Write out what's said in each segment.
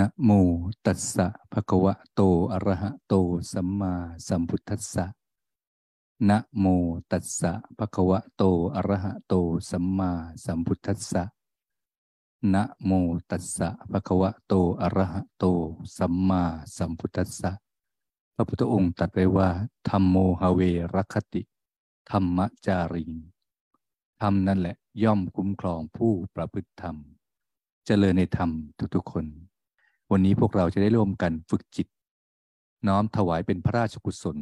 นะโมตัสสะภะคะวะโตอะระหะโตสัมมาสัมพุทธัสสะนะโมตัสสะภะคะวะโตอะระหะโตสัมมาสัมพุทธัสสะนะโมตัสสะภะคะวะโตอะระหะโตสัมมาสัมพุทธัสสะพระพุทธองค์ตรัสไว้ว่าธรรมโมหเวรคติธรรมจาริงธรรมนั่นแหละย่อมคุ้มครองผู้ประพฤติธรรม เจริญในธรรมทุกๆคน วันนี้พวกเราจะได้ร่วมกันฝึกจิต น้อมถวายเป็นพระราชกุศล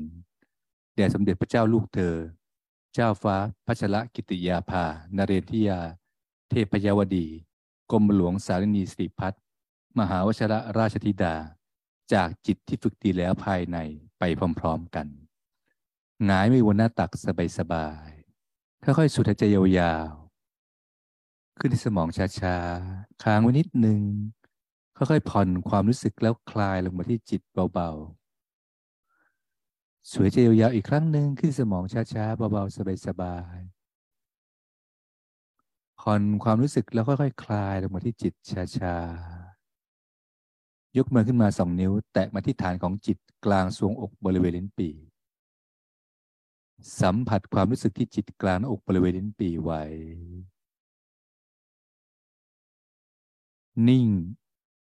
แด่สมเด็จพระเจ้าลูกเธอ เจ้าฟ้าพัชระกิติยาภา นเรนทิยา เทพยวดี กรมหลวงสารินีสิริพัฒมหาวชระราชธิดา จากจิตที่ฝึกดีแล้วภายในไปพร้อมๆกันหงายไม่วนหน้าตักสบายๆค่อยๆสูดหายใจยาวๆขึ้นที่สมองช้าๆ ค้างไว้นิดนึง ค่อยๆผ่อนความรู้สึกแล้วคลายลงมาที่จิตเบาๆ สวยใจยาวๆอีกครั้งหนึ่งขึ้นสมองช้าๆเบาๆสบายๆผ่อนความรู้สึกแล้วค่อยๆ คลายลงมาที่จิตช้าๆ ยกมือขึ้นมาสองนิ้ว แตะมาที่ฐานของจิตกลางทรวงอกบริเวณลิ้นปี่สัมผัสความรู้สึกที่จิตกลางอกบริเวณลิ้นปี่ไว้ นิ่ง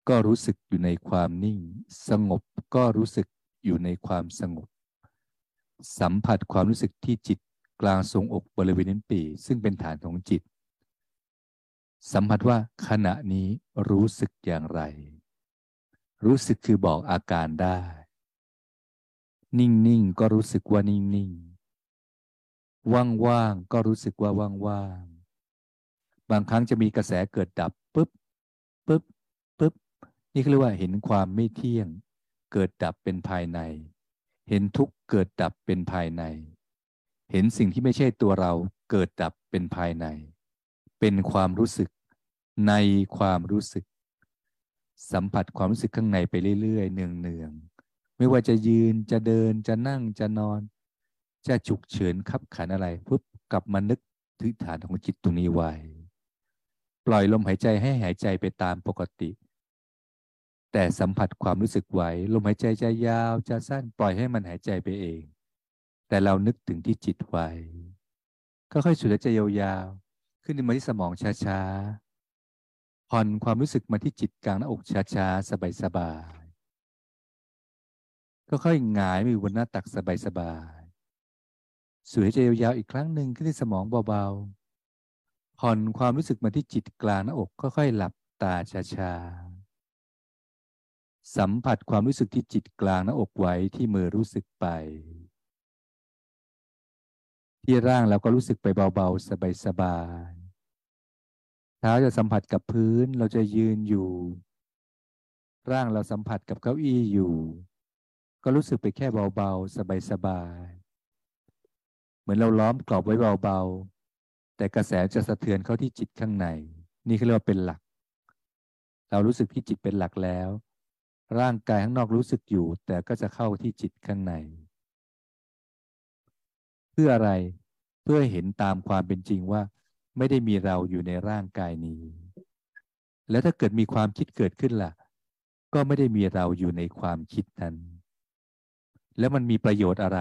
ก็รู้สึกอยู่ในความนิ่ง สงบก็รู้สึกอยู่ในความสงบ สัมผัสความรู้สึกที่จิตกลางทรงอกบริเวณลิ้นปีซึ่งเป็นฐานของจิต สัมผัสว่าขณะนี้รู้สึกอย่างไร รู้สึกคือบอกอาการได้ นิ่งๆก็รู้สึกว่านิ่งๆว่างๆก็รู้สึกว่าว่างๆบางครั้งจะมีกระแสเกิดดับปุ๊บปุ๊บ นี่เรียกว่าเห็นความไม่เที่ยง เกิดดับเป็นภายใน เห็นทุกเกิดดับเป็นภายใน เห็นสิ่งที่ไม่ใช่ตัวเราเกิดดับเป็นภายใน เป็นความรู้สึกในความรู้สึก สัมผัสความรู้สึกข้างในไปเรื่อยๆเนืองๆไม่ว่าจะยืนจะเดินจะนั่งจะนอน จะฉุกเฉินขับขันอะไรปุ๊บกลับมานึกถึงฐานของจิตตรงนี้ไว้ ปล่อยลมหายใจให้หายใจไปตามปกติ แต่สัมผัสความรู้สึกไว้ ลมหายใจจะยาวจะสั้นปล่อยให้มันหายใจไปเอง แต่เรานึกถึงที่จิตไว้ก็ค่อยสูดหายใจยาวๆขึ้นมาที่สมองช้าๆผ่อนความรู้สึกมาที่จิตกลางหน้าอกช้าๆสบายๆก็ค่อยหงายมือบนหน้าตักสบายๆสูดหายใจยาวๆอีกครั้งหนึ่งขึ้นที่สมองเบาๆผ่อนความรู้สึกมาที่จิตกลางหน้าอกค่อยๆหลับตาช้าๆ สัมผัสความรู้สึกที่จิตกลางหน้าอกไว้ที่มือรู้สึกไป ที่ร่างเราก็รู้สึกไปเบาๆ สบายๆเท้าจะสัมผัสกับพื้นเราจะยืนอยู่ ร่างเราสัมผัสกับเก้าอี้อยู่ ก็รู้สึกไปแค่เบาๆ สบายๆเหมือนเราล้อมกรอบไว้เบาๆ แต่กระแสจะสะเทือนเข้าที่จิตข้างใน นี่เขาเรียกว่าเป็นหลัก เรารู้สึกที่จิตเป็นหลักแล้ว ร่างกายข้างนอกรู้สึกอยู่ แต่ก็จะเข้าที่จิตข้างใน เพื่ออะไรเพื่อเห็นตามความเป็นจริงว่า ไม่ได้มีเราอยู่ในร่างกายนี้ แล้วถ้าเกิดมีความคิดเกิดขึ้นล่ะ ก็ไม่ได้มีเราอยู่ในความคิดนั้น แล้วมันมีประโยชน์อะไร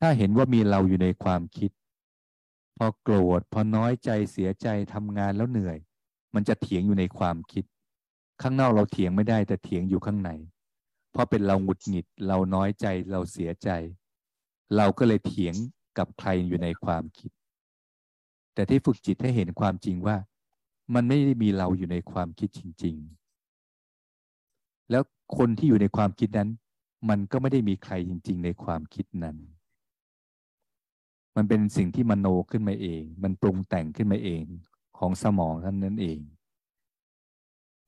ถ้าเห็นว่ามีเราอยู่ในความคิด พอโกรธพอน้อยใจเสียใจทำงานแล้วเหนื่อย มันจะเถียงอยู่ในความคิด ข้างนอกเราเถียงไม่ได้แต่เถียงอยู่ข้างใน เพราะเป็นเราหงุดหงิด เราน้อยใจเราเสียใจ เราก็เลยเถียงกับใครอยู่ในความคิด แต่ที่ฝึกจิตให้เห็นความจริงว่า มันไม่ได้มีเราอยู่ในความคิดจริง ๆ แล้วคนที่อยู่ในความคิดนั้น มันก็ไม่ได้มีใครจริง ๆ ในความคิดนั้น มันเป็นสิ่งที่มโนขึ้นมาเอง มันปรุงแต่งขึ้นมาเองของสมองท่านนั้นเอง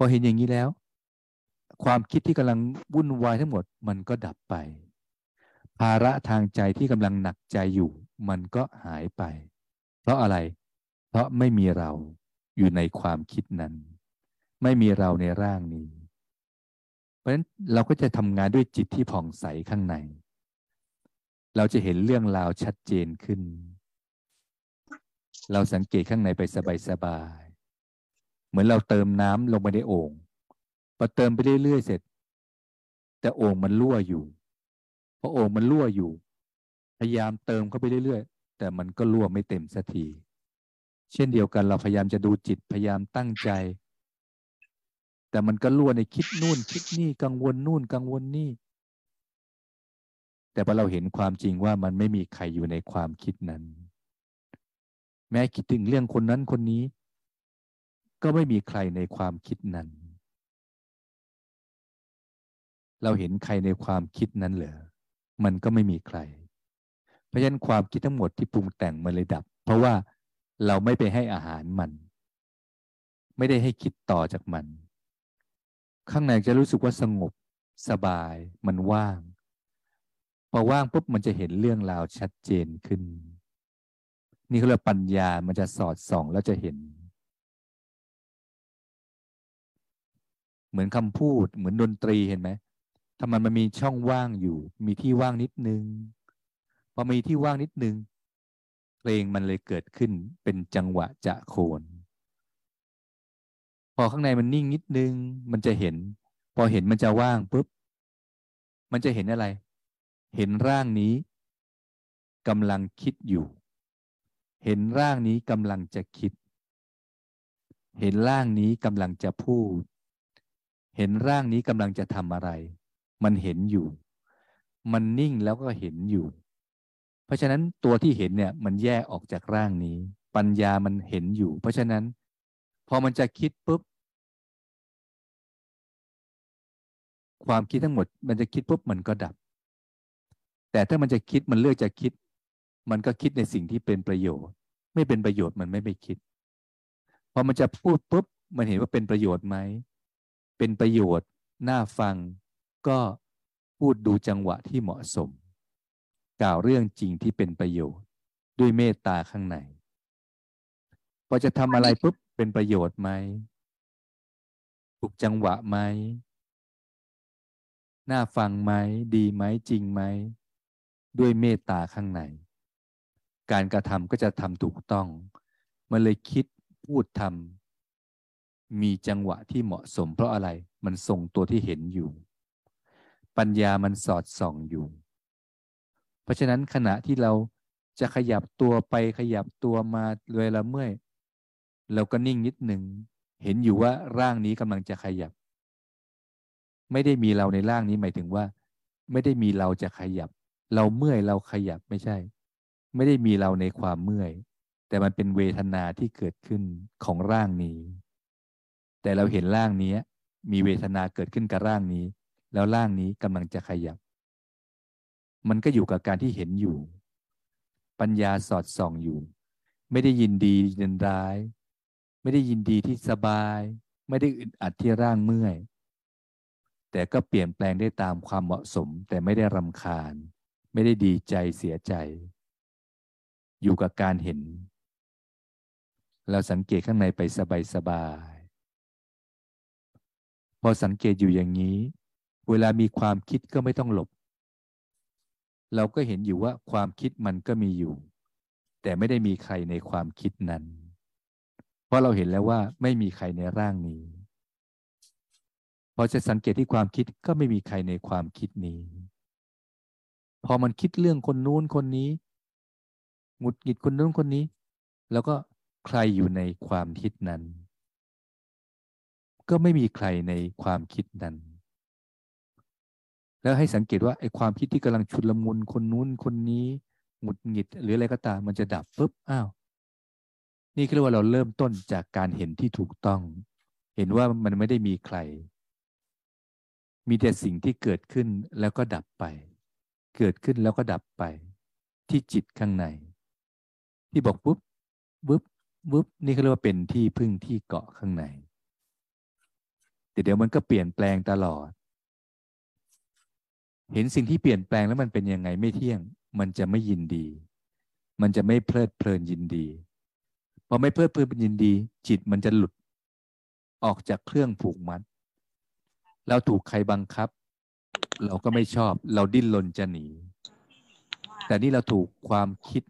อเห็นอย่างนี้แล้ว ความคิดที่กำลังวุ่นวายทั้งหมดมันก็ดับไป ภาระทางใจที่กำลังหนักใจอยู่ มันก็หายไป เพราะอะไร เพราะไม่มีเราอยู่ในความคิดนั้น ไม่มีเราในร่างนี้ เพราะฉะนั้นเราก็จะทำงานด้วยจิตที่ผ่องใสข้างใน เราจะเห็นเรื่องราวชัดเจนขึ้น เราสังเกตข้างในไปสบายๆ เหมือนเราเติมน้ำลงไปในโอ่งพอเติมไปเรื่อยๆเสร็จ แต่โอ่งมันรั่วอยู่พอโอ่งมันรั่วอยู่ พยายามเติมเข้าไปเรื่อยๆ แต่มันก็รั่วไม่เต็มสักทีเช่นเดียวกันเราพยายามจะดูจิตพยายามตั้งใจ แต่มันก็รั่วในคิดนู่นคิดนี่กังวลนู่นกังวลนี่ แต่พอเราเห็นความจริงว่ามันไม่มีใครอยู่ในความคิดนั้น แม้คิดถึงเรื่องคนนั้นคนนี้ ก็ไม่มีใครในความคิดนั้น เราเห็นใครในความคิดนั้นเหรอมันก็ไม่มีใคร เพราะฉะนั้นความคิดทั้งหมดที่ปรุงแต่งมันเลยดับ เพราะว่าเราไม่ไปให้อาหารมัน ไม่ได้ให้คิดต่อจากมัน ข้างในจะรู้สึกว่าสงบ สบาย มันว่าง พอว่างปุ๊บมันจะเห็นเรื่องราวชัดเจนขึ้น นี่เขาเรียกปัญญามันจะสอดส่องแล้วจะเห็น เหมือนคำพูด เหมือนดนตรีเห็นไหมถ้ามันมันมีช่องว่างอยู่ มีที่ว่างนิดนึง พอมีที่ว่างนิดนึง เพลงมันเลยเกิดขึ้นเป็นจังหวะจะโคน พอข้างในมันนิ่งนิดนึง มันจะเห็น พอเห็นมันจะว่างปุ๊บ มันจะเห็นอะไร เห็นร่างนี้กำลังคิดอยู่ เห็นร่างนี้กำลังจะคิด เห็นร่างนี้กำลังจะพูด เห็นร่างนี้กำลังจะทำอะไร มันเห็นอยู่ มันนิ่งแล้วก็เห็นอยู่ เพราะฉะนั้นตัวที่เห็นเนี่ยมันแยกออกจากร่างนี้ ปัญญามันเห็นอยู่ เพราะฉะนั้น พอมันจะคิดปุ๊บความคิดทั้งหมด มันจะคิดปุ๊บมันก็ดับ แต่ถ้ามันจะคิดมันเลือกจะคิด มันก็คิดในสิ่งที่เป็นประโยชน์ ไม่เป็นประโยชน์มันไม่ไปคิดพอมันจะพูดปุ๊บมันเห็นว่าเป็นประโยชน์ไหม เป็นประโยชน์ น่าฟังก็พูดดูจังหวะที่เหมาะสม กล่าวเรื่องจริงที่เป็นประโยชน์ด้วยเมตตาข้างในพอจะทำอะไรปุ๊บเป็นประโยชน์ไหมถูกจังหวะไหมน่าฟังไหมดีไหมจริงไหมด้วยเมตตาข้างใน การกระทำก็จะทำถูกต้อง มันเลยคิดพูดทำ มีจังหวะที่เหมาะสม เพราะอะไรมันส่งตัวที่เห็นอยู่ ปัญญามันสอดส่องอยู่ เพราะฉะนั้นขณะที่เราจะขยับตัวไปขยับตัวมาเลยละเมื่อยเราก็นิ่งนิดหนึ่งเห็นอยู่ว่าร่างนี้กำลังจะขยับ ไม่ได้มีเราในร่างนี้หมายถึงว่า ไม่ได้มีเราจะขยับ เราเมื่อยเราขยับไม่ใช่ ไม่ได้มีเราในความเมื่อย แต่มันเป็นเวทนาที่เกิดขึ้นของร่างนี้ แต่เราเห็นร่างนี้มีเวทนาเกิดขึ้นกับร่างนี้ แล้วร่างนี้กำลังจะขยับ มันก็อยู่กับการที่เห็นอยู่ ปัญญาสอดส่องอยู่ ไม่ได้ยินดียินร้าย ไม่ได้ยินดีที่สบาย ไม่ได้อึดอัดที่ร่างเมื่อย แต่ก็เปลี่ยนแปลงได้ตามความเหมาะสม แต่ไม่ได้รำคาญ ไม่ได้ดีใจเสียใจ อยู่กับการเห็น เราสังเกตข้างในไปสบายๆ พอสังเกตอยู่อย่างนี้ เวลามีความคิดก็ไม่ต้องหลบ เราก็เห็นอยู่ว่าความคิดมันก็มีอยู่ แต่ไม่ได้มีใครในความคิดนั้น เพราะเราเห็นแล้วว่าไม่มีใครในร่างนี้ พอจะสังเกตที่ความคิดก็ไม่มีใครในความคิดนี้ พอมันคิดเรื่องคนนู้นคนนี้หงุดหงิดคนนู้นคนนี้ แล้วก็ใครอยู่ในความคิดนั้น ก็ไม่มีใครในความคิดนั้น แล้วให้สังเกตว่าไอ้ความคิดที่กำลังชุลมุนคนนู้นคนนี้หงุดหงิด หรืออะไรก็ตามมันจะดับปุ๊บอ้าวนี่คือว่าเราเริ่มต้นจากการเห็นที่ถูกต้อง เห็นว่ามันไม่ได้มีใคร มีแต่สิ่งที่เกิดขึ้นแล้วก็ดับไป เกิดขึ้นแล้วก็ดับไป ที่จิตข้างใน ที่บอกปุ๊บปุ๊บปุ๊บนี่เขาเรียกว่าเป็นที่พึ่งที่เกาะข้างใน แต่เดี๋ยวมันก็เปลี่ยนแปลงตลอด เห็นสิ่งที่เปลี่ยนแปลงแล้วมันเป็นยังไงไม่เที่ยง มันจะไม่ยินดี มันจะไม่เพลิดเพลินยินดีพอไม่เพลิดเพลินยินดี จิตมันจะหลุด ออกจากเครื่องผูกมัดเราถูกใครบังคับ เราก็ไม่ชอบ เราดิ้นรนจะหนี แต่นี่เราถูกความคิด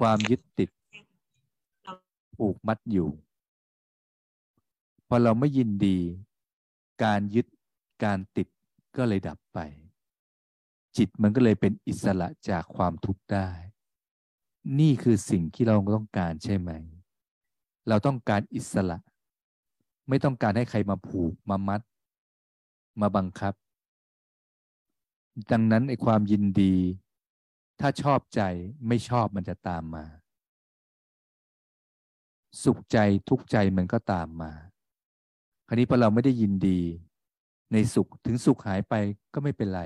ความยึดติดผูกมัดอยู่ พอเราไม่ยินดี การยึดการติดก็เลยดับไป จิตมันก็เลยเป็นอิสระจากความทุกข์ได้ นี่คือสิ่งที่เราต้องการใช่ไหม เราต้องการอิสระ ไม่ต้องการให้ใครมาผูกมามัด มาบังคับ ดังนั้นไอ้ความยินดี ถ้าชอบใจไม่ชอบมันจะตามมา สุขใจทุกใจมันก็ตามมา คราวนี้พอเราไม่ได้ยินดีในสุขถึงสุขหายไปก็ไม่เป็นไร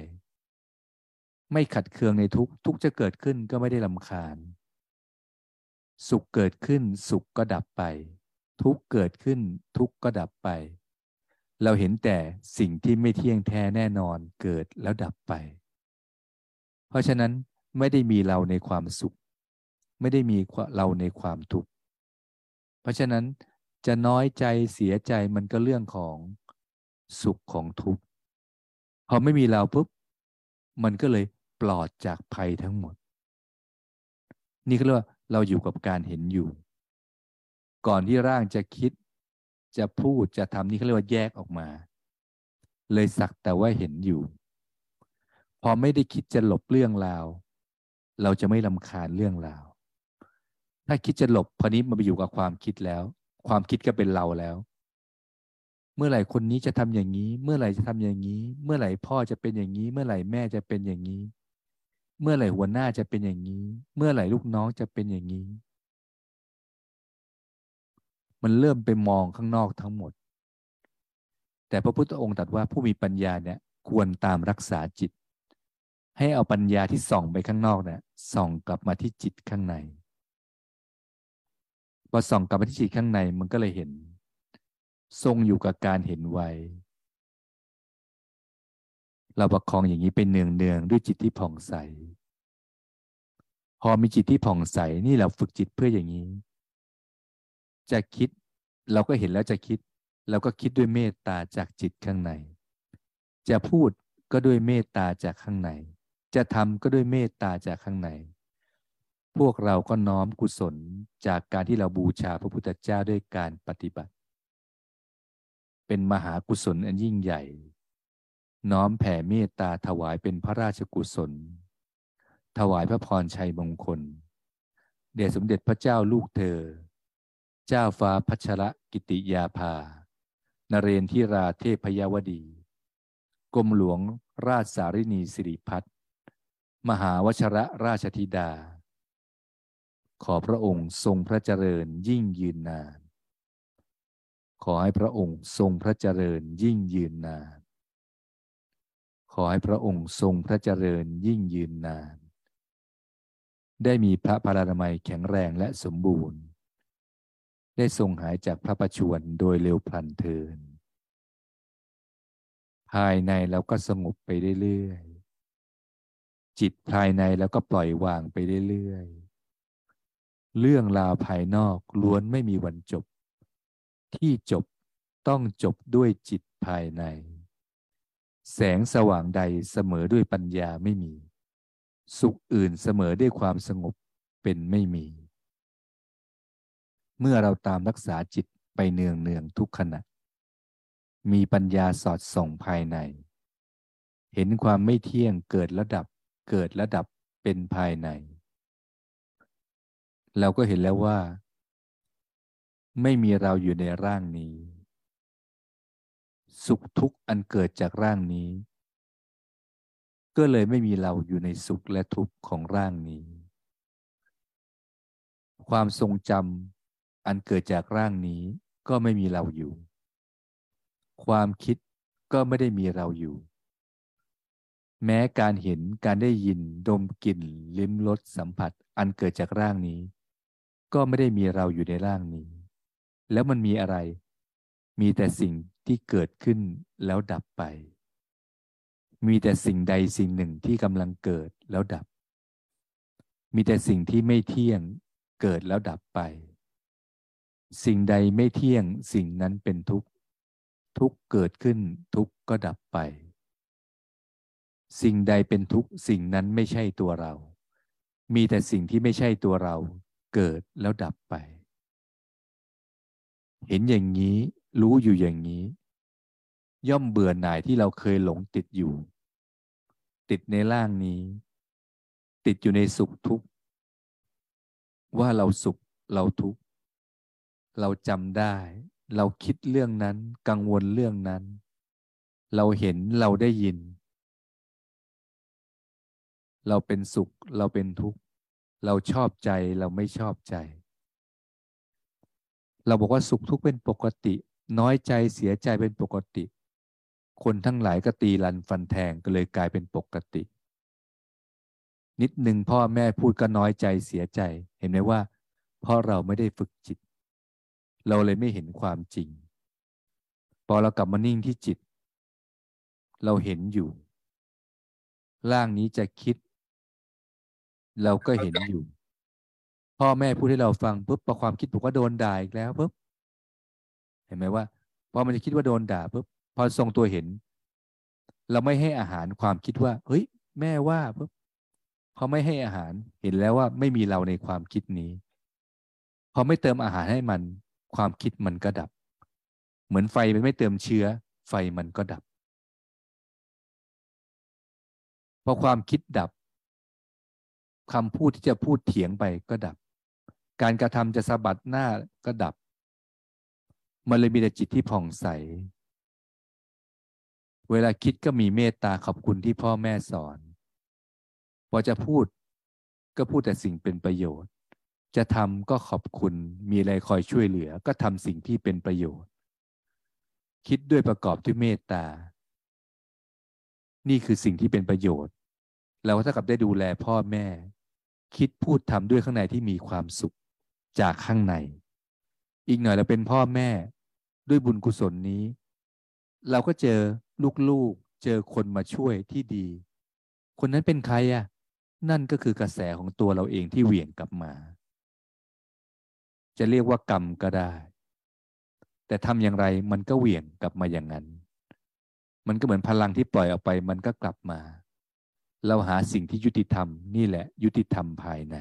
ไม่ขัดเคืองในทุกทุกจะเกิดขึ้นก็ไม่ได้ลำคาญ สุขเกิดขึ้นสุขก็ดับไป ทุกเกิดขึ้นทุกก็ดับไป เราเห็นแต่สิ่งที่ไม่เที่ยงแท้แน่นอนเกิดแล้วดับไป เพราะฉะนั้นไม่ได้มีเราในความสุข ไม่ได้มีเราในความทุกข์เพราะฉะนั้น จะน้อยใจเสียใจมันก็เรื่องของสุขของทุกข์พอไม่มีเราปุ๊บมันก็เลยปลอดจากภัยทั้งหมด นี่ก็เรียกว่าเราอยู่กับการเห็นอยู่ ก่อนที่ร่างจะคิดจะพูดจะทำนี่เขาเรียกว่าแยกออกมา เลยสักแต่ว่าเห็นอยู่ พอไม่ได้คิดจะหลบเรื่องราว เราจะไม่ลำคาญเรื่องราว ถ้าคิดจะหลบพอนี้มันไปอยู่กับความคิดแล้ว ความคิดก็เป็นเราแล้ว เมื่อไหร่คนนี้จะทำอย่างนี้ เมื่อไหร่จะทำอย่างนี้ เมื่อไหร่พ่อจะเป็นอย่างนี้ เมื่อไหร่แม่จะเป็นอย่างนี้ เมื่อไหร่หัวหน้าจะเป็นอย่างนี้ เมื่อไหร่ลูกน้องจะเป็นอย่างนี้ มันเริ่มไปมองข้างนอกทั้งหมด แต่พระพุทธองค์ตรัสว่าผู้มีปัญญาเนี่ยควรตามรักษาจิต ให้เอาปัญญาที่ส่องไปข้างนอกเนี่ยส่องกลับมาที่จิตข้างใน พอส่องกลับมาที่จิตข้างในมันก็เลยเห็น ทรงอยู่กับการเห็นไวเราประคองอย่างนี้เป็นเนืองเนืองด้วยจิตที่ผ่องใส พอมีจิตที่ผ่องใสนี่เราฝึกจิตเพื่ออย่างนี้ จะคิดเราก็เห็นแล้วจะคิด เราก็คิดด้วยเมตตาจากจิตข้างใน จะพูดก็ด้วยเมตตาจากข้างใน จะทำก็ด้วยเมตตาจากข้างใน พวกเราก็น้อมกุศลจากการที่เราบูชาพระพุทธเจ้าด้วยการปฏิบัติ เป็นมหากุศลอันยิ่งใหญ่ น้อมแผ่เมตตาถวายเป็นพระราชกุศล ถวายพระพรชัยมงคลเดชสมเด็จพระเจ้าลูกเธอ เจ้าฟ้าพัชระกิติยาภา นเรนทิราเทพยวดี กรมหลวงราชสารินีสิริพัฒมหาวชระราชธิดา ขอพระองค์ทรงพระเจริญยิ่งยืนนาน ขอให้พระองค์ทรงพระเจริญยิ่งยืนนาน ขอให้พระองค์ทรงพระเจริญยิ่งยืนนาน ได้มีพระพานามัยแข็งแรงและสมบูรณ์ ได้ทรงหายจากพระประชวรโดยเร็วพลันเทิน ภายในแล้วก็สงบไปเรื่อยๆจิตภายในแล้วก็ปล่อยวางไปเรื่อยๆ เรื่องราวภายนอกล้วนไม่มีวันจบ ที่จบต้องจบด้วยจิตภายใน แสงสว่างใดเสมอด้วยปัญญาไม่มี สุขอื่นเสมอด้วยความสงบเป็นไม่มี เมื่อเราตามรักษาจิตไปเนืองเนืองทุกขณะ มีปัญญาสอดส่องภายใน เห็นความไม่เที่ยงเกิดระดับเกิดระดับเป็นภายใน เราก็เห็นแล้วว่า ไม่มีเราอยู่ในร่างนี้ สุขทุกข์อันเกิดจากร่างนี้ ก็เลยไม่มีเราอยู่ในสุขและทุกข์ของร่างนี้ ความทรงจำอันเกิดจากร่างนี้ก็ไม่มีเราอยู่ ความคิดก็ไม่ได้มีเราอยู่ แม้การเห็นการได้ยินดมกลิ่น ลิ้มรสสัมผัสอันเกิดจากร่างนี้ ก็ไม่ได้มีเราอยู่ในร่างนี้ แล้วมันมีอะไร มีแต่สิ่งที่เกิดขึ้นแล้วดับไป มีแต่สิ่งใดสิ่งหนึ่งที่กำลังเกิดแล้วดับ มีแต่สิ่งที่ไม่เที่ยงเกิดแล้วดับไป สิ่งใดไม่เที่ยงสิ่งนั้นเป็นทุกข์ ทุกเกิดขึ้นทุกก็ดับไป สิ่งใดเป็นทุกข์สิ่งนั้นไม่ใช่ตัวเรา มีแต่สิ่งที่ไม่ใช่ตัวเรา เกิดแล้วดับไป เห็นอย่างนี้รู้อยู่อย่างนี้ ย่อมเบื่อหน่ายที่เราเคยหลงติดอยู่ ติดในร่างนี้ ติดอยู่ในสุขทุกข์ ว่าเราสุขเราทุกข์ เราจำได้ เราคิดเรื่องนั้น กังวลเรื่องนั้น เราเห็นเราได้ยิน เราเป็นสุขเราเป็นทุกข์ เราชอบใจเราไม่ชอบใจ เราบอกว่าสุขทุกข์เป็นปกติ น้อยใจเสียใจเป็นปกติ คนทั้งหลายก็ตีลันฟันแทงก็เลยกลายเป็นปกติ นิดหนึ่งพ่อแม่พูดก็น้อยใจเสียใจ เห็นไหมว่า เพราะเราไม่ได้ฝึกจิต เราเลยไม่เห็นความจริง พอเรากลับมานิ่งที่จิต เราเห็นอยู่ ร่างนี้จะคิด เราก็เห็นอยู่ พ่อแม่พูดให้เราฟังปุ๊บพอความคิดบอกว่าโดนด่าอีกแล้วปุ๊บเห็นไหมว่าพอมันจะคิดว่าโดนด่าปุ๊บพอทรงตัวเห็น เราไม่ให้อาหารความคิดว่า เฮ้ย แม่ว่าปุ๊บพอไม่ให้อาหารเห็นแล้วว่าไม่มีเราในความคิดนี้ พอไม่เติมอาหารให้มันความคิดมันก็ดับ เหมือนไฟมันไม่เติมเชื้อ ไฟมันก็ดับพอความคิดดับ คำพูดที่จะพูดเถียงไปก็ดับ การกระทำจะสะบัดหน้าก็ดับ มันเลยมีแต่จิตที่ผ่องใส เวลาคิดก็มีเมตตาขอบคุณที่พ่อแม่สอน พอจะพูดก็พูดแต่สิ่งเป็นประโยชน์ จะทำก็ขอบคุณ มีอะไรคอยช่วยเหลือ ก็ทำสิ่งที่เป็นประโยชน์ คิดด้วยประกอบด้วยเมตตา นี่คือสิ่งที่เป็นประโยชน์เราถ้ากับได้ดูแลพ่อแม่ คิดพูดทำด้วยข้างในที่มีความสุขจากข้างใน อีกหน่อยเราเป็นพ่อแม่ด้วยบุญกุศลนี้ เราก็เจอลูกๆ เจอคนมาช่วยที่ดี คนนั้นเป็นใครอะนั่นก็คือกระแสของตัวเราเองที่เหวี่ยงกลับมา จะเรียกว่ากรรมก็ได้ แต่ทำอย่างไรมันก็เหวี่ยงกลับมาอย่างนั้น มันก็เหมือนพลังที่ปล่อยออกไปมันก็กลับมา เราหาสิ่งที่ยุติธรรมนี่แหละ ยุติธรรมภายใน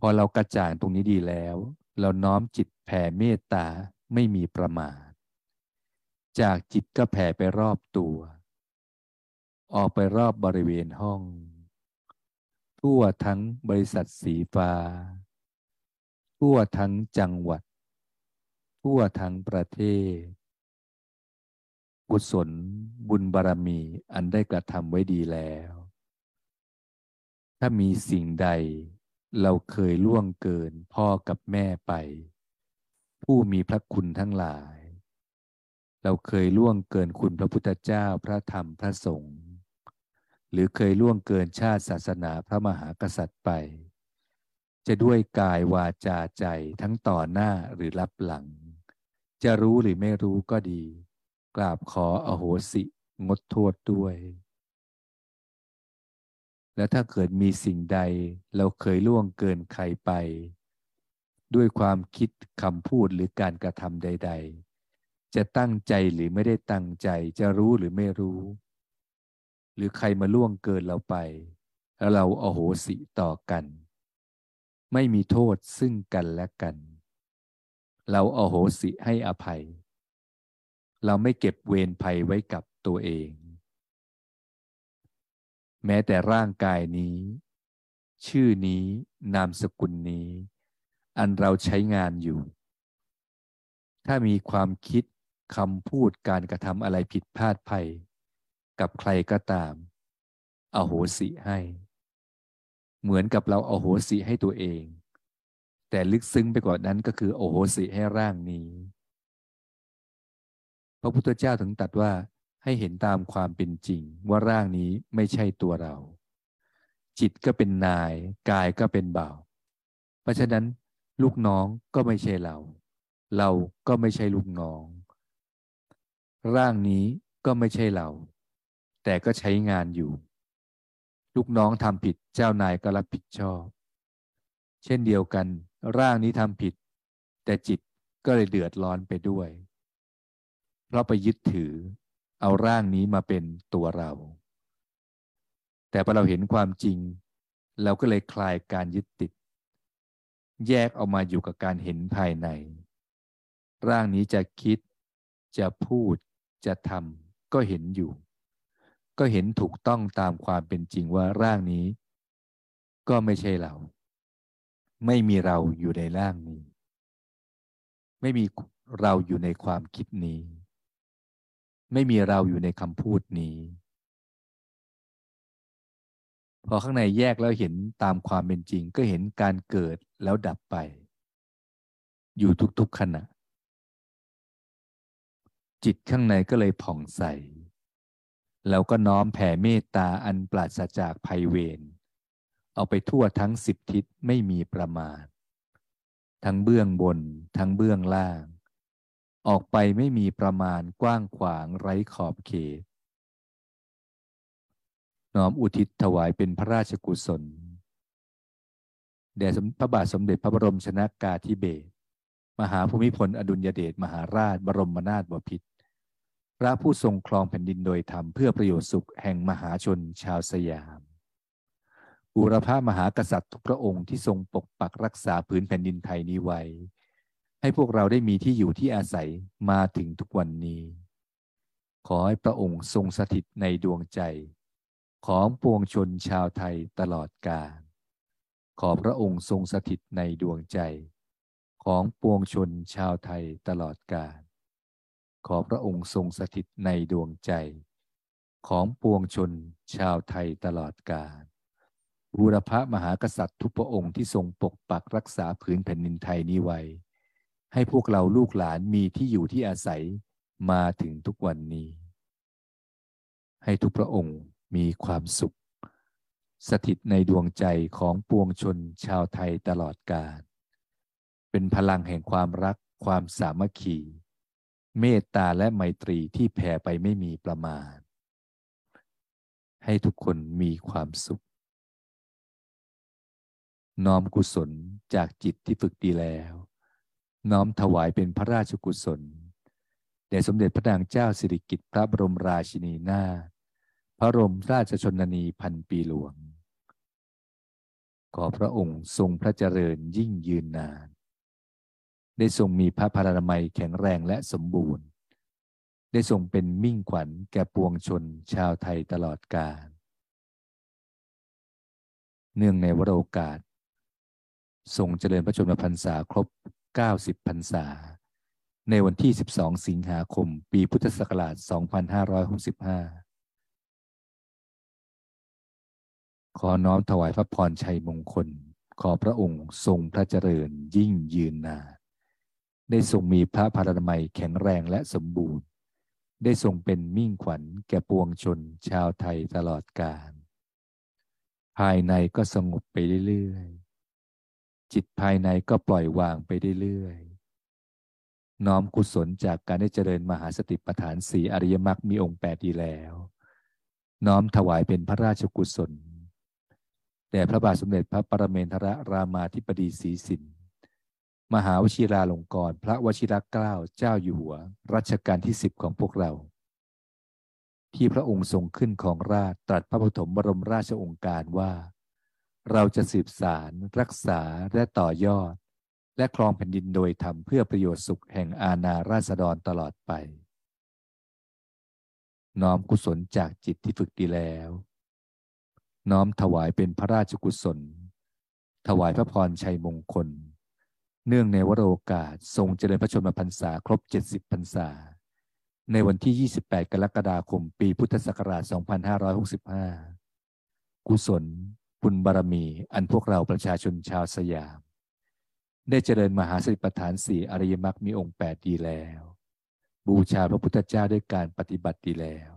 พอเรากระจ่างตรงนี้ดีแล้ว เราน้อมจิตแผ่เมตตาไม่มีประมาท จากจิตก็แผ่ไปรอบตัว ออกไปรอบบริเวณห้อง ทั่วทั้งบริษัทสีฟ้า ทั่วทั้งจังหวัด ทั่วทั้งประเทศ กุศลบุญบารมีอันได้กระทำไว้ดีแล้ว ถ้ามีสิ่งใดเราเคยล่วงเกินพ่อกับแม่ไป ผู้มีพระคุณทั้งหลาย เราเคยล่วงเกินคุณพระพุทธเจ้าพระธรรมพระสงฆ์หรือเคยล่วงเกินชาติศาสนาพระมหากษัตริย์ไป จะด้วยกายวาจาใจทั้งต่อหน้าหรือรับหลัง จะรู้หรือไม่รู้ก็ดี กราบขออโหสิงดโทษด้วย และถ้าเกิดมีสิ่งใดเราเคยล่วงเกินใครไป ด้วยความคิดคำพูดหรือการกระทำใด ๆ จะตั้งใจหรือไม่ได้ตั้งใจ จะรู้หรือไม่รู้ หรือใครมาล่วงเกินเราไป แล้วเราโอโหสิต่อกัน ไม่มีโทษซึ่งกันและกัน เราโอโหสิให้อภัย เราไม่เก็บเวรภัยไว้กับตัวเอง แม้แต่ร่างกายนี้ ชื่อนี้นามสกุลนี้ อันเราใช้งานอยู่ ถ้ามีความคิดคำพูดการกระทำอะไรผิดพลาดภัยกับใครก็ตาม อโหสิให้ เหมือนกับเราอโหสิให้ตัวเอง แต่ลึกซึ้งไปกว่านั้นก็คือโอโหสิให้ร่างนี้ ระพุทธเจ้าถึงตัดว่าให้เห็นตามความเป็นจริง ว่าร่างนี้ไม่ใช่ตัวเรา จิตก็เป็นนาย กายก็เป็นบ่าว เพราะฉะนั้นลูกน้องก็ไม่ใช่เรา เราก็ไม่ใช่ลูกน้อง ร่างนี้ก็ไม่ใช่เรา แต่ก็ใช้งานอยู่ ลูกน้องทำผิดเจ้านายก็รับผิดชอบ เช่นเดียวกัน ร่างนี้ทำผิด แต่จิตก็เลยเดือดร้อนไปด้วย เพราะไปยึดถือเอาร่างนี้มาเป็นตัวเรา แต่พอเราเห็นความจริง เราก็เลยคลายการยึดติด แยกออกมาอยู่กับการเห็นภายใน ร่างนี้จะคิด จะพูด จะทำก็เห็นอยู่ ก็เห็นถูกต้องตามความเป็นจริงว่าร่างนี้ ก็ไม่ใช่เรา ไม่มีเราอยู่ในร่างนี้ ไม่มีเราอยู่ในความคิดนี้ ไม่มีเราอยู่ในคำพูดนี้ พอข้างในแยกแล้วเห็นตามความเป็นจริง ก็เห็นการเกิดแล้วดับไป อยู่ทุกๆขณะ จิตข้างในก็เลยผ่องใสแล้วก็น้อมแผ่เมตตาอันปราศจากภัยเวรเอาไปทั่วทั้งสิบทิศไม่มีประมาณ ทั้งเบื้องบน ทั้งเบื้องล่าง ออกไปไม่มีประมาณกว้างขวางไร้ขอบเขต น้อมอุทิศถวายเป็นพระราชกุศล แด่พระบาทสมเด็จพระบรมชนากาธิเบศรมหาภูมิพลอดุลยเดชมหาราชบรมนาถบพิตรพระผู้ทรงครองแผ่นดินโดยธรรมเพื่อประโยชน์สุขแห่งมหาชนชาวสยามบูรพามหากษัตริย์ทุกพระองค์ที่ทรงปกปักรักษาพื้นแผ่นดินไทยนี้ไว้ ให้พวกเราได้มีที่อยู่ที่อาศัยมาถึงทุกวันนี้ ขอให้พระองค์ทรงสถิตในดวงใจ ของปวงชนชาวไทยตลอดกาลขอพระองค์ทรงสถิตในดวงใจ ของปวงชนชาวไทยตลอดกาลขอพระองค์ทรงสถิตในดวงใจ ของปวงชนชาวไทยตลอดกาลบูรพมหากษัตริย์ทุกพระองค์ที่ทรงปกปักรักษาผืนแผ่นดินไทยนี้ไว้ ให้พวกเราลูกหลานมีที่อยู่ที่อาศัยมาถึงทุกวันนี้ ให้ทุกพระองค์มีความสุข สถิตในดวงใจของปวงชนชาวไทยตลอดกาลเป็นพลังแห่งความรักความสามัคคี เมตตาและไมตรีที่แผ่ไปไม่มีประมาณ ให้ทุกคนมีความสุข น้อมกุศลจากจิตที่ฝึกดีแล้ว น้อมถวายเป็นพระราชกุศลแด่สมเด็จพระนางเจ้าสิริกิติ์พระบรมราชินีนาถพระรมราชชนนีพันปีหลวง ขอพระองค์ทรงพระเจริญยิ่งยืนนาน ได้ทรงมีพระพานามัยแข็งแรงและสมบูรณ์ ได้ทรงเป็นมิ่งขวัญแก่ปวงชนชาวไทยตลอดกาลเนื่องในวโรกาสทรงเจริญพระชนมพรรษาครบ 90พรรษา ในวันที่ 12 สิงหาคม ปีพุทธศักราช 2565 ขอน้อมถวายพระพรชัยมงคล ขอพระองค์ทรงพระเจริญยิ่งยืนนานได้ทรงมีพระพารามัยแข็งแรงและสมบูรณ์ ได้ทรงเป็นมิ่งขวัญแก่ปวงชนชาวไทยตลอดกาลภายในก็สงบไปเรื่อย จิตภายในก็ปล่อยวางไปเรื่อยๆน้อมกุศลจากการได้เจริญมหาสติปัฏฐานสีอริยมรรคมีองค์แปดดีแล้ว น้อมถวายเป็นพระราชกุศลแด่พระบาทสมเด็จพระปรเมนทรรามาธิบดีศรีสินมหาวชิราลงกรณพระวชิรเกล้าเจ้าอยู่หัว รัชกาลที่สิบของพวกเรา ที่พระองค์ทรงขึ้นของราชตรัสพระปฐมบรมราชองค์การว่า เราจะสืบสารรักษาและต่อยอด และครองแผ่นดินโดยทำเพื่อประโยชน์สุขแห่งอาณาราษฎรตลอดไป น้อมกุศลจากจิตที่ฝึกดีแล้ว น้อมถวายเป็นพระราชกุศล ถวายพระพรชัยมงคล เนื่องในวโรกาสทรงเจริญพระชนมพรรษาครบ 70พรรษา ในวันที่ 28 กรกฎาคม ปีพุทธศักราช 2565 กุศล บุญบารมี อันพวกเราประชาชนชาวสยาม ได้เจริญมหาสติปัฏฐานสี่อริยมรรคมีองค์แปดดีแล้ว บูชาพระพุทธเจ้าด้วยการปฏิบัติดีแล้ว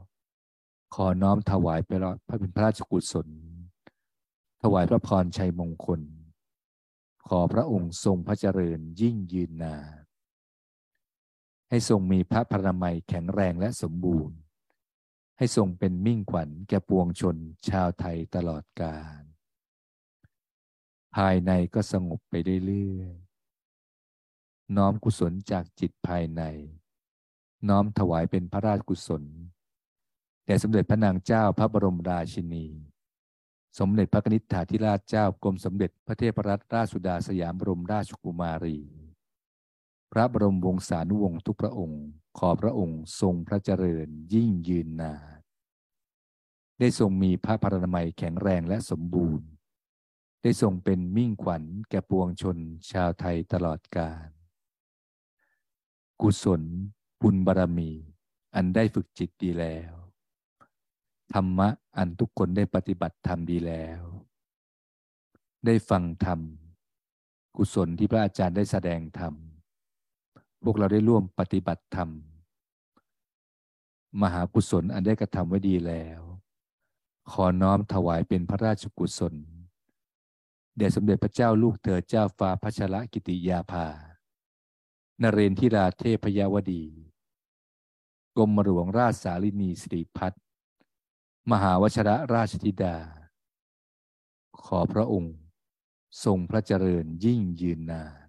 ขอน้อมถวายไปพระเป็นพระราชกุศล ถวายพระพรชัยมงคล ขอพระองค์ทรงพระเจริญยิ่งยืนนานให้ทรงมีพระพรนามัยแข็งแรงและสมบูรณ์ ให้ทรงเป็นมิ่งขวัญแก่ปวงชนชาวไทยตลอดกาล ภายในก็สงบไปเรื่อยๆ น้อมกุศลจากจิตภายใน น้อมถวายเป็นพระราชกุศล แด่สมเด็จพระนางเจ้าพระบรมราชินี สมเด็จพระนิษฐาธิราชเจ้ากรมสมเด็จพระเทพรัตนราชสุดาสยามบรมราชกุมารี พระบรมวงศานุวงศ์ทุกพระองค์ ขอพระองค์ทรงพระเจริญยิ่งยืนนานได้ทรงมีพระพรนามัยแข็งแรงและสมบูรณ์ ได้ทรงเป็นมิ่งขวัญแก่ปวงชนชาวไทยตลอดกาล กุศลบุญบารมี อันได้ฝึกจิตดีแล้ว ธรรมะอันทุกคนได้ปฏิบัติธรรมดีแล้ว ได้ฟังธรรม กุศลที่พระอาจารย์ได้แสดงธรรม พวกเราได้ร่วมปฏิบัติธรรม มหากุศลอันได้กระทำไว้ดีแล้ว ขอน้อมถวายเป็นพระราชกุศล แด่สมเด็จพระเจ้าลูกเธอเจ้าฟ้าพัชรกิติยาภานเรนทิราเทพยาวดี กรมหลวงราชสาลินีสิริพัฒมหาวชระราชธิดา ขอพระองค์ทรงพระเจริญยิ่งยืนนาน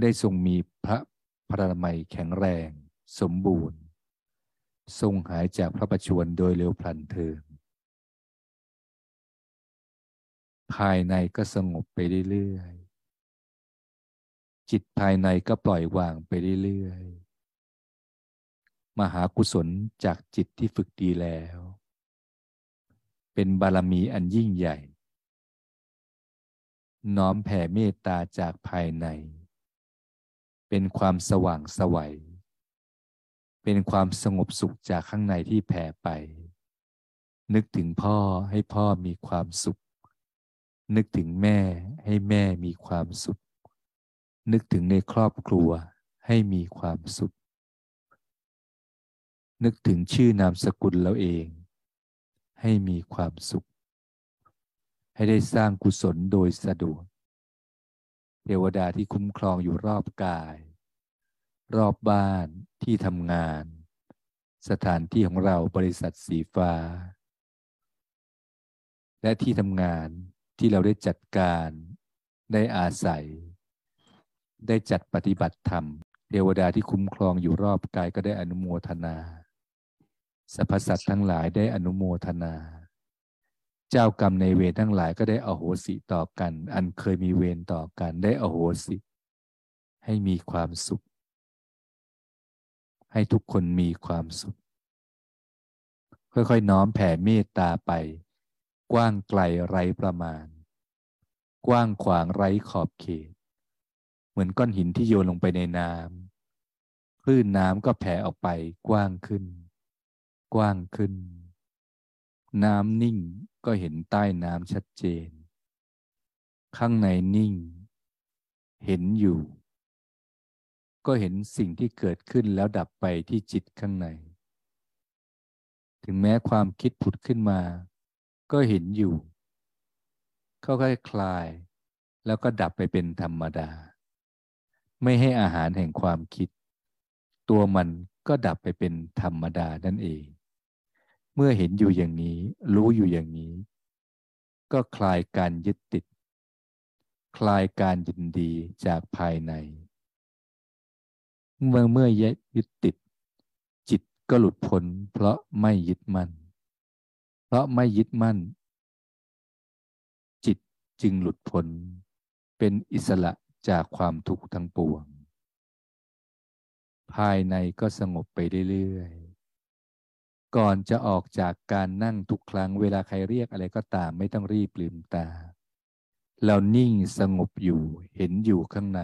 ได้ทรงมีพระพระนามัยแข็งแรง สมบูรณ์ ทรงหายจากพระประชวรโดยเร็วพลันเทิน ภายในก็สงบไปเรื่อยๆ จิตภายในก็ปล่อยวางไปเรื่อยๆ มหากุศลจากจิตที่ฝึกดีแล้ว เป็นบารมีอันยิ่งใหญ่ น้อมแผ่เมตตาจากภายใน เป็นความสว่างสวัย เป็นความสงบสุขจากข้างในที่แผ่ไปนึกถึงพ่อให้พ่อมีความสุข นึกถึงแม่ให้แม่มีความสุข นึกถึงในครอบครัวให้มีความสุข นึกถึงชื่อนามสกุลเราเอง ให้มีความสุข ให้ได้สร้างกุศลโดยสะดวก เทวดาที่คุ้มครองอยู่รอบกาย รอบบ้านที่ทำงาน สถานที่ของเราบริษัทสีฟ้า และที่ทำงาน ที่เราได้จัดการได้อาศัย ได้จัดปฏิบัติธรรม เทวดาที่คุ้มครองอยู่รอบกายก็ได้อนุโมทนาสรรพสัตว์ทั้งหลายได้อนุโมทนา เจ้ากรรมในเวรทั้งหลายก็ได้อโหสิต่อกัน อันเคยมีเวรต่อกันได้อโหสิ ให้มีความสุข ให้ทุกคนมีความสุข ค่อยๆ น้อมแผ่เมตตาไป กว้างไกลไร้ประมาณ กว้างขวางไร้ขอบเขต เหมือนก้อนหินที่โยนลงไปในน้ำคลื่นน้ำก็แผ่ออกไปกว้างขึ้น กว้างขึ้น น้ำนิ่งก็เห็นใต้น้ำชัดเจน ข้างในนิ่ง เห็นอยู่ ก็เห็นสิ่งที่เกิดขึ้นแล้วดับไปที่จิตข้างใน ถึงแม้ความคิดผุดขึ้นมา ก็เห็นอยู่ เขาค่อยคลาย แล้วก็ดับไปเป็นธรรมดา ไม่ให้อาหารแห่งความคิด ตัวมันก็ดับไปเป็นธรรมดานั่นเอง เมื่อเห็นอยู่อย่างนี้ รู้อยู่อย่างนี้ ก็คลายการยึดติด คลายการยินดีจากภายใน เมื่อเมื่อยึดติด จิตก็หลุดพ้นเพราะไม่ยึดมั่น เพราะไม่ยึดมั่น จิตจึงหลุดพ้นเป็นอิสระจากความทุกข์ทั้งปวง ภายในก็สงบไปเรื่อยๆ ก่อนจะออกจากการนั่งทุกครั้งเวลาใครเรียกอะไรก็ตามไม่ต้องรีบลืมตา เรานิ่งสงบอยู่เห็นอยู่ข้างใน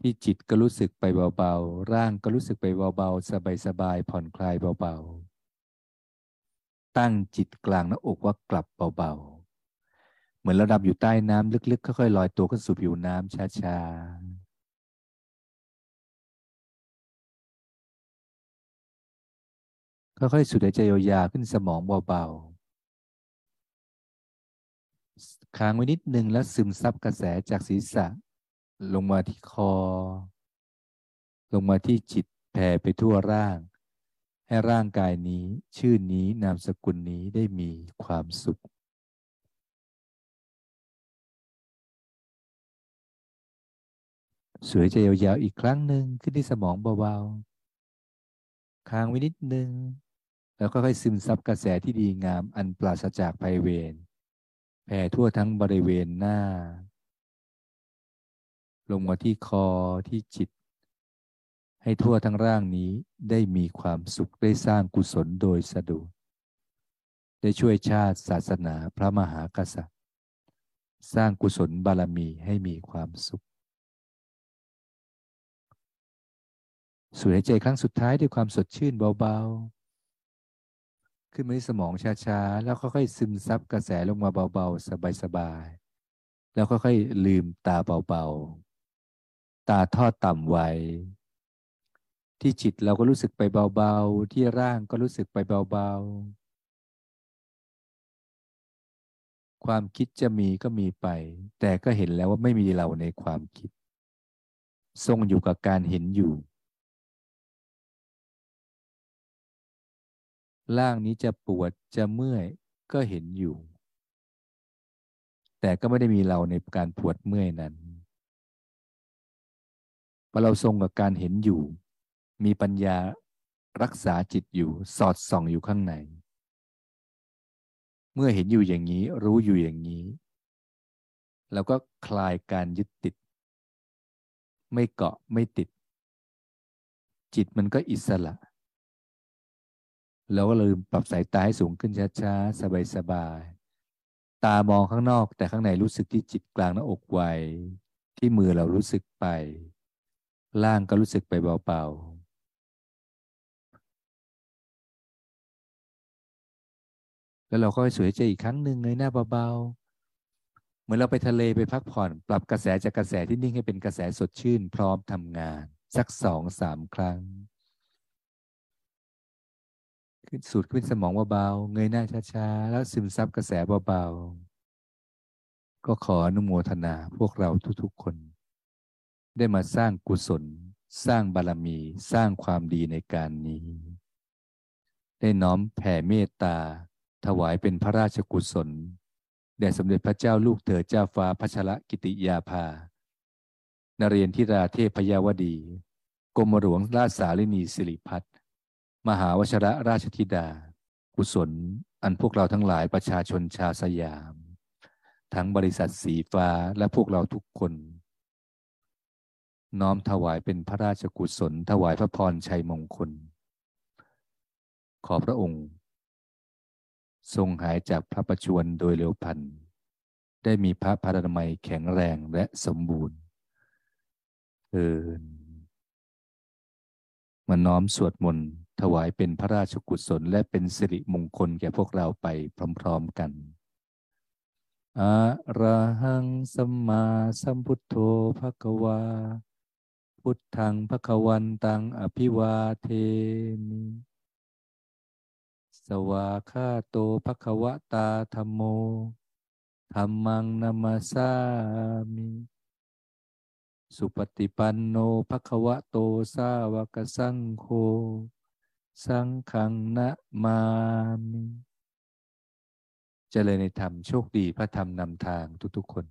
ที่จิตก็รู้สึกไปเบาๆ ร่างก็รู้สึกไปเบาๆ สบายๆ ผ่อนคลายเบาๆ ตั้งจิตกลางหน้าอกว่ากลับเบาๆ เหมือนเราดับอยู่ใต้น้ำลึกๆ ค่อยๆลอยตัวขึ้นสู่ผิวน้ำช้าๆค่อยๆสูดหายใจยาวๆขึ้นสมองเบาๆ ค้างไว้นิดนึงแล้วซึมซับกระแสจากศีรษะ ลงมาที่คอ ลงมาที่จิตแผ่ไปทั่วร่าง ให้ร่างกายนี้ชื่อนี้นามสกุลนี้ได้มีความสุข สวยใจยาวๆอีกครั้งหนึ่งขึ้นที่สมองเบาๆค้างไว้นิดนึง แล้วค่อยๆซึมซับกระแสที่ดีงามอันปราศจากภัยเวรแผ่ทั่วทั้งบริเวณหน้า ลงมาที่คอที่จิต ให้ทั่วทั้งร่างนี้ได้มีความสุขได้สร้างกุศลโดยสะดวก ได้ช่วยชาติศาสนาพระมหากษัตริย์ สร้างกุศลบารมีให้มีความสุข สูดหายใจครั้งสุดท้ายด้วยความสดชื่นเบาๆ ขึ้นมาที่สมองช้าๆ แล้วค่อยๆซึมซับกระแสลงมาเบาๆ สบายๆ แล้วค่อยๆลืมตาเบาๆ ตาทอดต่ำไว้ ที่จิตเราก็รู้สึกไปเบาๆ ที่ร่างก็รู้สึกไปเบาๆ ความคิดจะมีก็มีไป แต่ก็เห็นแล้วว่าไม่มีเราในความคิด ทรงอยู่กับการเห็นอยู่ ร่างนี้จะปวดจะเมื่อยก็เห็นอยู่ แต่ก็ไม่ได้มีเราในการปวดเมื่อยนั้นพอเราทรงกับการเห็นอยู่ มีปัญญารักษาจิตอยู่สอดส่องอยู่ข้างใน เมื่อเห็นอยู่อย่างนี้รู้อยู่อย่างนี้เราก็คลายการยึดติด ไม่เกาะไม่ติด จิตมันก็อิสระเราก็ลืมปรับสายตาให้สูงขึ้นช้าๆ สบายๆ ตามองข้างนอกแต่ข้างในรู้สึกที่จิตกลางหน้าอกไวที่มือเรารู้สึกไป ล่างก็รู้สึกไปเบาๆ แล้วเราก็สวยใจอีกครั้งหนึ่งเลยหน้าเบาๆ เหมือนเราไปทะเลไปพักผ่อน ปรับกระแสจากกระแสที่นิ่งให้เป็นกระแสสดชื่น พร้อมทำงาน สักสองสามครั้ง ขึ้นสูดขึ้นสมองเบาๆเงยหน้าช้าๆ แล้วซึมซับกระแสเบาๆ ก็ขออนุโมทนาพวกเราทุกๆคน ได้มาสร้างกุศล สร้างบารมี สร้างความดีในการนี้ ได้น้อมแผ่เมตตา ถวายเป็นพระราชกุศลแด่สมเด็จพระเจ้าลูกเธอเจ้าฟ้าพัชรกิติยาภา นเรียนทิราเทพยาวดี กรมหลวงราชสาลินีสิริพัฒมหาวชระราชธิดา กุศล อันพวกเราทั้งหลายประชาชนชาวสยาม ทั้งบริษัทสีฟ้าและพวกเราทุกคน น้อมถวายเป็นพระราชกุศล ถวายพระพรชัยมงคล ขอพระองค์ ทรงหายจากพระประชวรโดยเร็วพันได้มีพระพารามัยแข็งแรงและสมบูรณ์เออมาน้อมสวดมนต์ถวายเป็นพระราชกุศลและเป็นสิริมงคลแก่พวกเราไปพร้อมๆกันอะระหังสัมมาสัมพุทโธภะคะวา พุทธังภะคะวันตังอภิวาเทมิ สวาคาโตภะคะวะตาธรรมโมธรรมังนามาสามิ สุปฏิปันโนภควะโตสาวกสังโฆ สังขังนะมามิเจริญในธรรมโชคดีพระธรรมนำทางทุกๆคน